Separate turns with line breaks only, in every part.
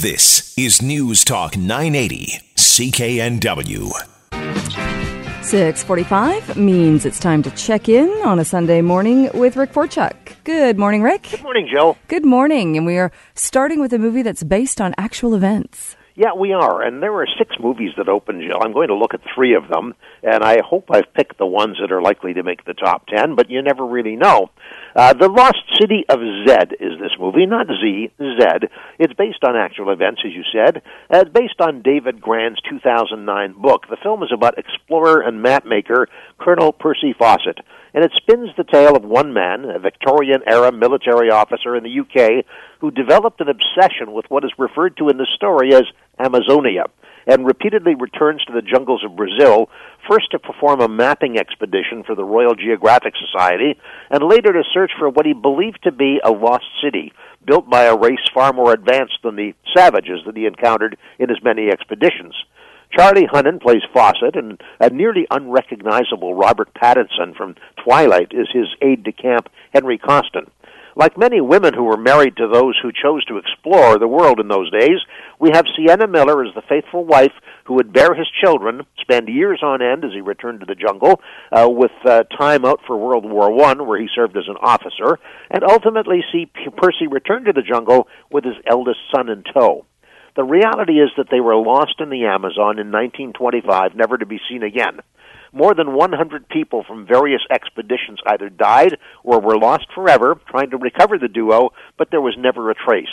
This is News Talk 980, CKNW.
645 means it's time to check in on a Sunday morning with Rick Forchuk. Good morning, Rick.
Good morning, Jill.
Good morning. And we are starting with a movie that's based on actual events.
Yeah, we are. And there are six movies that open, Jill. I'm going to look at three of them, and I hope I've picked the ones that are likely to make the top ten, but you never really know. Uh, the Lost City of Zed is this movie, not Z, Zed. It's based on actual events, as you said. Uh, it's based on David Grann's 2009 book. The film is about explorer and mapmaker Colonel Percy Fawcett and it spins the tale of one man, a Victorian era military officer in the UK, who developed an obsession with what is referred to in the story as Amazonia and repeatedly returns to the jungles of Brazil, first to perform a mapping expedition for the Royal Geographic Society, and later to search for what he believed to be a lost city, built by a race far more advanced than the savages that he encountered in his many expeditions. Charlie Hunnam plays Fawcett, and a nearly unrecognizable Robert Pattinson from Twilight is his aide de camp, Henry Costin. Like many women who were married to those who chose to explore the world in those days, we have Sienna Miller as the faithful wife who would bear his children, spend years on end as he returned to the jungle, uh, with uh, time out for World War One, where he served as an officer, and ultimately see P- Percy return to the jungle with his eldest son in tow. The reality is that they were lost in the Amazon in 1925, never to be seen again. More than 100 people from various expeditions either died or were lost forever trying to recover the duo, but there was never a trace.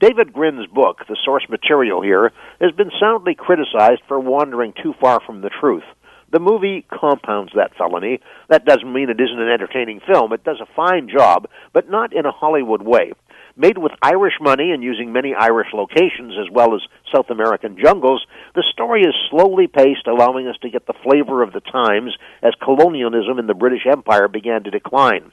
David Grann's book, the source material here, has been soundly criticized for wandering too far from the truth. The movie compounds that felony. That doesn't mean it isn't an entertaining film. It does a fine job, but not in a Hollywood way. Made with Irish money and using many Irish locations as well as South American jungles, the story is slowly paced, allowing us to get the flavor of the times as colonialism in the British Empire began to decline.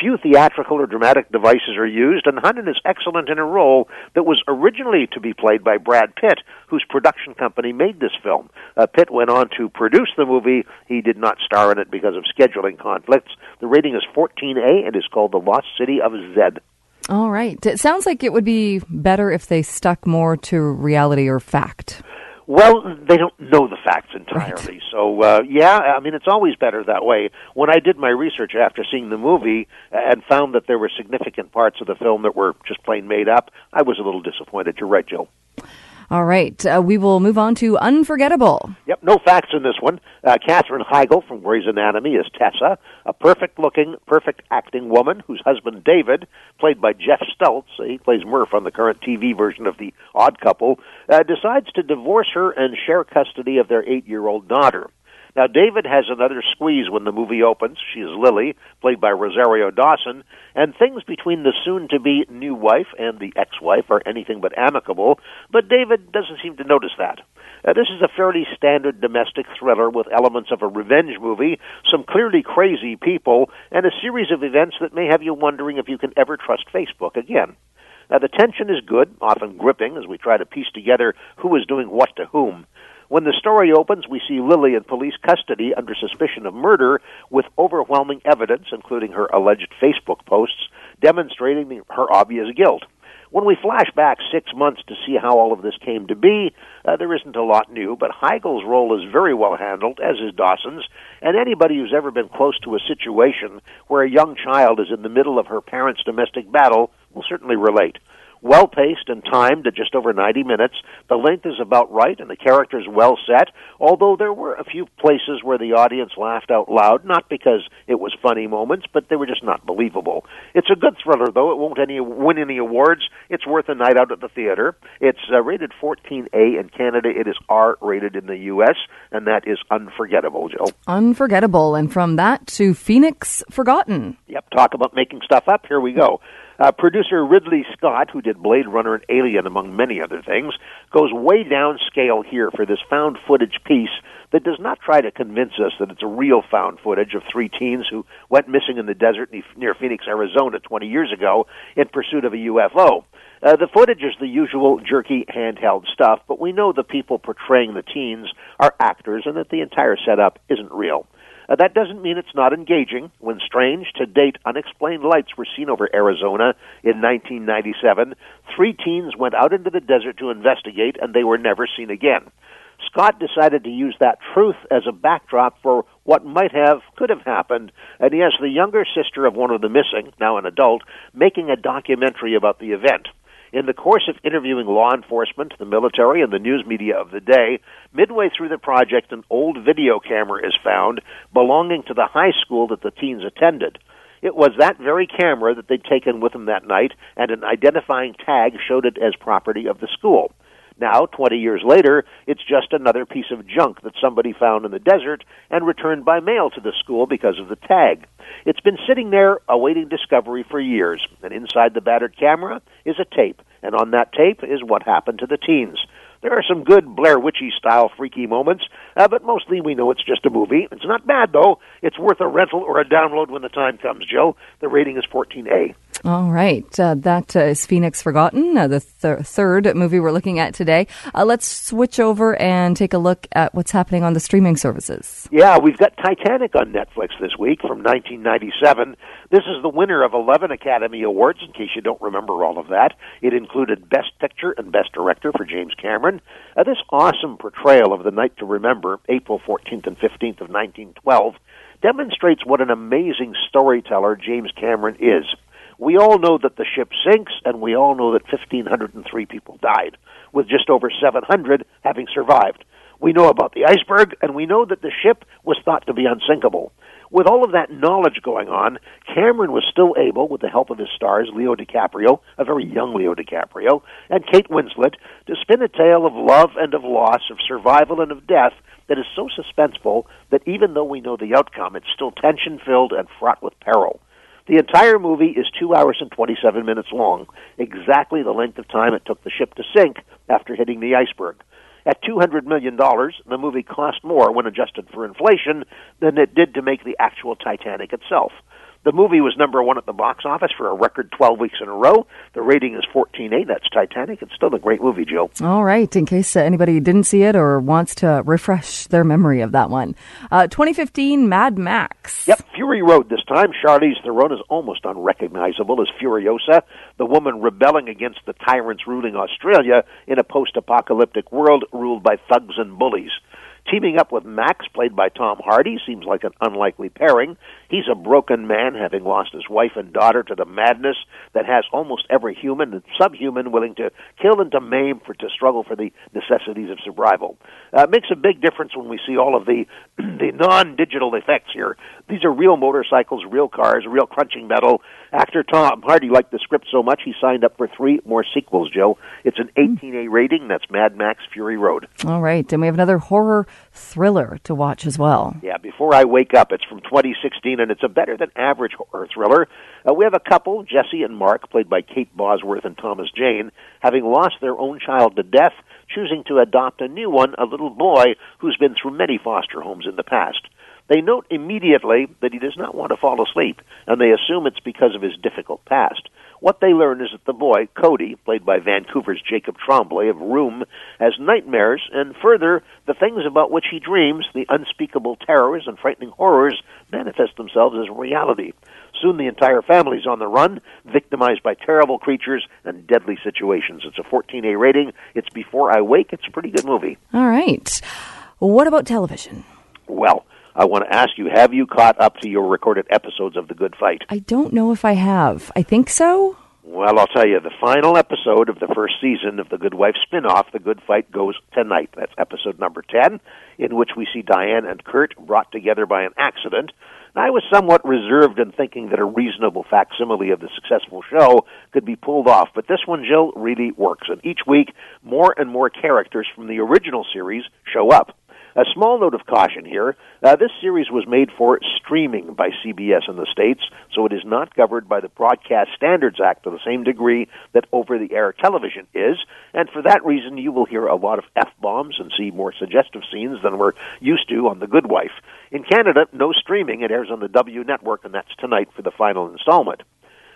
Few theatrical or dramatic devices are used, and Hunnam is excellent in a role that was originally to be played by Brad Pitt, whose production company made this film. Uh, Pitt went on to produce the movie. He did not star in it because of scheduling conflicts. The rating is 14A and is called The Lost City of Zed.
All right. It sounds like it would be better if they stuck more to reality or fact.
Well, they don't know the facts entirely.
Right.
So, uh, yeah, I mean, it's always better that way. When I did my research after seeing the movie and found that there were significant parts of the film that were just plain made up, I was a little disappointed. You're right, Jill.
All right. Uh, we will move on to Unforgettable.
Yep, no facts in this one. Uh, Katherine Heigl from Grey's Anatomy is Tessa, a perfect-looking, perfect acting woman whose husband David, played by Geoff Stults, he plays Murph on the current TV version of The Odd Couple, uh, decides to divorce her and share custody of their eight-year-old daughter. Now, David has another squeeze when the movie opens. She is Lily, played by Rosario Dawson, and things between the soon to be new wife and the ex wife are anything but amicable, but David doesn't seem to notice that. This is a fairly standard domestic thriller with elements of a revenge movie, some clearly crazy people, and a series of events that may have you wondering if you can ever trust Facebook again. Now, the tension is good, often gripping, as we try to piece together who is doing what to whom. When the story opens, we see Lily in police custody under suspicion of murder with overwhelming evidence, including her alleged Facebook posts, demonstrating her obvious guilt. When we flash back six months to see how all of this came to be, uh, there isn't a lot new, but Heigl's role is very well handled, as is Dawson's, and anybody who's ever been close to a situation where a young child is in the middle of her parents' domestic battle will certainly relate well paced and timed at just over 90 minutes. The length is about right and the characters well set, although there were a few places where the audience laughed out loud, not because it was funny moments, but they were just not believable. It's a good thriller, though. It won't any, win any awards. It's worth a night out at the theater. It's uh, rated 14A in Canada. It is R rated in the U.S., and that is unforgettable, Joe.
Unforgettable. And from that to Phoenix Forgotten.
Yep, talk about making stuff up. Here we go. Uh, producer Ridley Scott, who did Blade Runner and Alien, among many other things, goes way downscale here for this found footage piece that does not try to convince us that it's a real found footage of three teens who went missing in the desert near Phoenix, Arizona 20 years ago in pursuit of a UFO. Uh, the footage is the usual jerky handheld stuff, but we know the people portraying the teens are actors and that the entire setup isn't real. Uh, that doesn't mean it's not engaging. When strange, to date, unexplained lights were seen over Arizona in 1997, three teens went out into the desert to investigate, and they were never seen again. Scott decided to use that truth as a backdrop for what might have, could have happened, and he has the younger sister of one of the missing, now an adult, making a documentary about the event. In the course of interviewing law enforcement, the military, and the news media of the day, midway through the project, an old video camera is found belonging to the high school that the teens attended. It was that very camera that they'd taken with them that night, and an identifying tag showed it as property of the school. Now, 20 years later, it's just another piece of junk that somebody found in the desert and returned by mail to the school because of the tag. It's been sitting there awaiting discovery for years, and inside the battered camera is a tape, and on that tape is what happened to the teens. There are some good Blair Witchy style freaky moments, uh, but mostly we know it's just a movie. It's not bad though. It's worth a rental or a download when the time comes, Joe. The rating is 14A.
All right. Uh, that uh, is Phoenix Forgotten, uh, the th- third movie we're looking at today. Uh, let's switch over and take a look at what's happening on the streaming services.
Yeah, we've got Titanic on Netflix this week from 1997. This is the winner of 11 Academy Awards, in case you don't remember all of that. It included Best Picture and Best Director for James Cameron. Uh, this awesome portrayal of the night to remember, April 14th and 15th of 1912, demonstrates what an amazing storyteller James Cameron is. We all know that the ship sinks, and we all know that 1,503 people died, with just over 700 having survived. We know about the iceberg, and we know that the ship was thought to be unsinkable. With all of that knowledge going on, Cameron was still able, with the help of his stars, Leo DiCaprio, a very young Leo DiCaprio, and Kate Winslet, to spin a tale of love and of loss, of survival and of death that is so suspenseful that even though we know the outcome, it's still tension filled and fraught with peril. The entire movie is two hours and 27 minutes long, exactly the length of time it took the ship to sink after hitting the iceberg. At $200 million, the movie cost more when adjusted for inflation than it did to make the actual Titanic itself. The movie was number one at the box office for a record 12 weeks in a row. The rating is 14A. That's Titanic. It's still a great movie, Joe.
All right. In case uh, anybody didn't see it or wants to refresh their memory of that one. Uh, 2015 Mad Max.
Yep, Fury Road this time. Charlize Theron is almost unrecognizable as Furiosa, the woman rebelling against the tyrants ruling Australia in a post-apocalyptic world ruled by thugs and bullies. Teaming up with Max, played by Tom Hardy, seems like an unlikely pairing. He's a broken man, having lost his wife and daughter to the madness that has almost every human and subhuman willing to kill and to maim for to struggle for the necessities of survival. Uh, it makes a big difference when we see all of the the non-digital effects here. These are real motorcycles, real cars, real crunching metal. Actor Tom Hardy liked the script so much he signed up for three more sequels. Joe, it's an 18A rating. That's Mad Max Fury Road.
All right, and we have another horror thriller to watch as well.
Yeah, Before I Wake Up. It's from 2016, and it's a better than average horror thriller. Uh, we have a couple, Jesse and Mark, played by Kate Bosworth and Thomas Jane, having lost their own child to death, choosing to adopt a new one, a little boy who's been through many foster homes in the past. They note immediately that he does not want to fall asleep, and they assume it's because of his difficult past. What they learn is that the boy, Cody, played by Vancouver's Jacob Tremblay of Room, has nightmares, and further, the things about which he dreams, the unspeakable terrors and frightening horrors, manifest themselves as reality. Soon the entire family's on the run, victimized by terrible creatures and deadly situations. It's a 14A rating. It's Before I Wake. It's a pretty good movie.
All right. What about television?
Well, I want to ask you, have you caught up to your recorded episodes of The Good Fight?
I don't know if I have. I think so.
Well, I'll tell you, the final episode of the first season of The Good Wife spin-off, The Good Fight, goes tonight. That's episode number 10, in which we see Diane and Kurt brought together by an accident. And I was somewhat reserved in thinking that a reasonable facsimile of the successful show could be pulled off, but this one, Jill, really works. And each week, more and more characters from the original series show up. A small note of caution here. Uh, this series was made for streaming by CBS in the States, so it is not covered by the Broadcast Standards Act to the same degree that over the air television is, and for that reason you will hear a lot of F bombs and see more suggestive scenes than we're used to on The Good Wife. In Canada, no streaming. It airs on the W Network, and that's tonight for the final installment.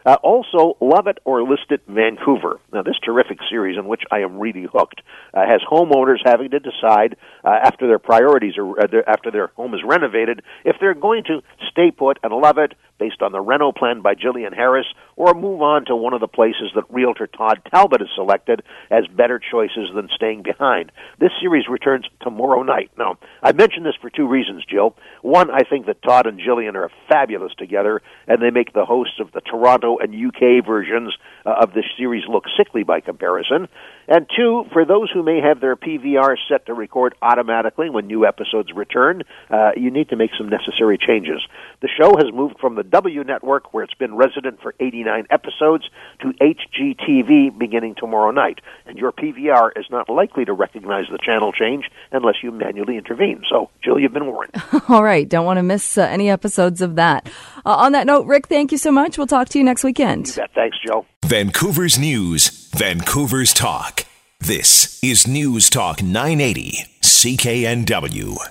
Uh, also, Love It or List It Vancouver. Now, this terrific series, in which I am really hooked, uh, has homeowners having to decide uh, after their priorities are uh, after their home is renovated if they're going to stay put and love it based on the reno plan by Jillian Harris, or move on to one of the places that realtor Todd Talbot has selected as better choices than staying behind. This series returns tomorrow night. Now, I mention this for two reasons, Jill. One, I think that Todd and Jillian are fabulous together, and they make the hosts of the Toronto and UK versions uh, of this series look sickly by comparison. And two, for those who may have their PVR set to record automatically when new episodes return, uh, you need to make some necessary changes. The show has moved from the W Network, where it's been resident for 89 episodes, to HGTV beginning tomorrow night. And your PVR is not likely to recognize the channel change unless you manually intervene. So, Jill, you've been warned.
All right. Don't want to miss uh, any episodes of that. Uh, on that note, Rick, thank you so much. We'll talk to you next weekend.
You bet. Thanks, Joe.
Vancouver's News, Vancouver's Talk. This is News Talk 980, CKNW.